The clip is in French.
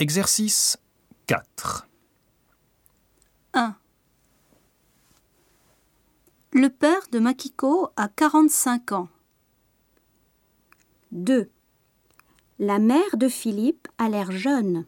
Exercice 4. 1. Le père de Makiko a 45 ans. 2. La mère de Philippe a l'air jeune.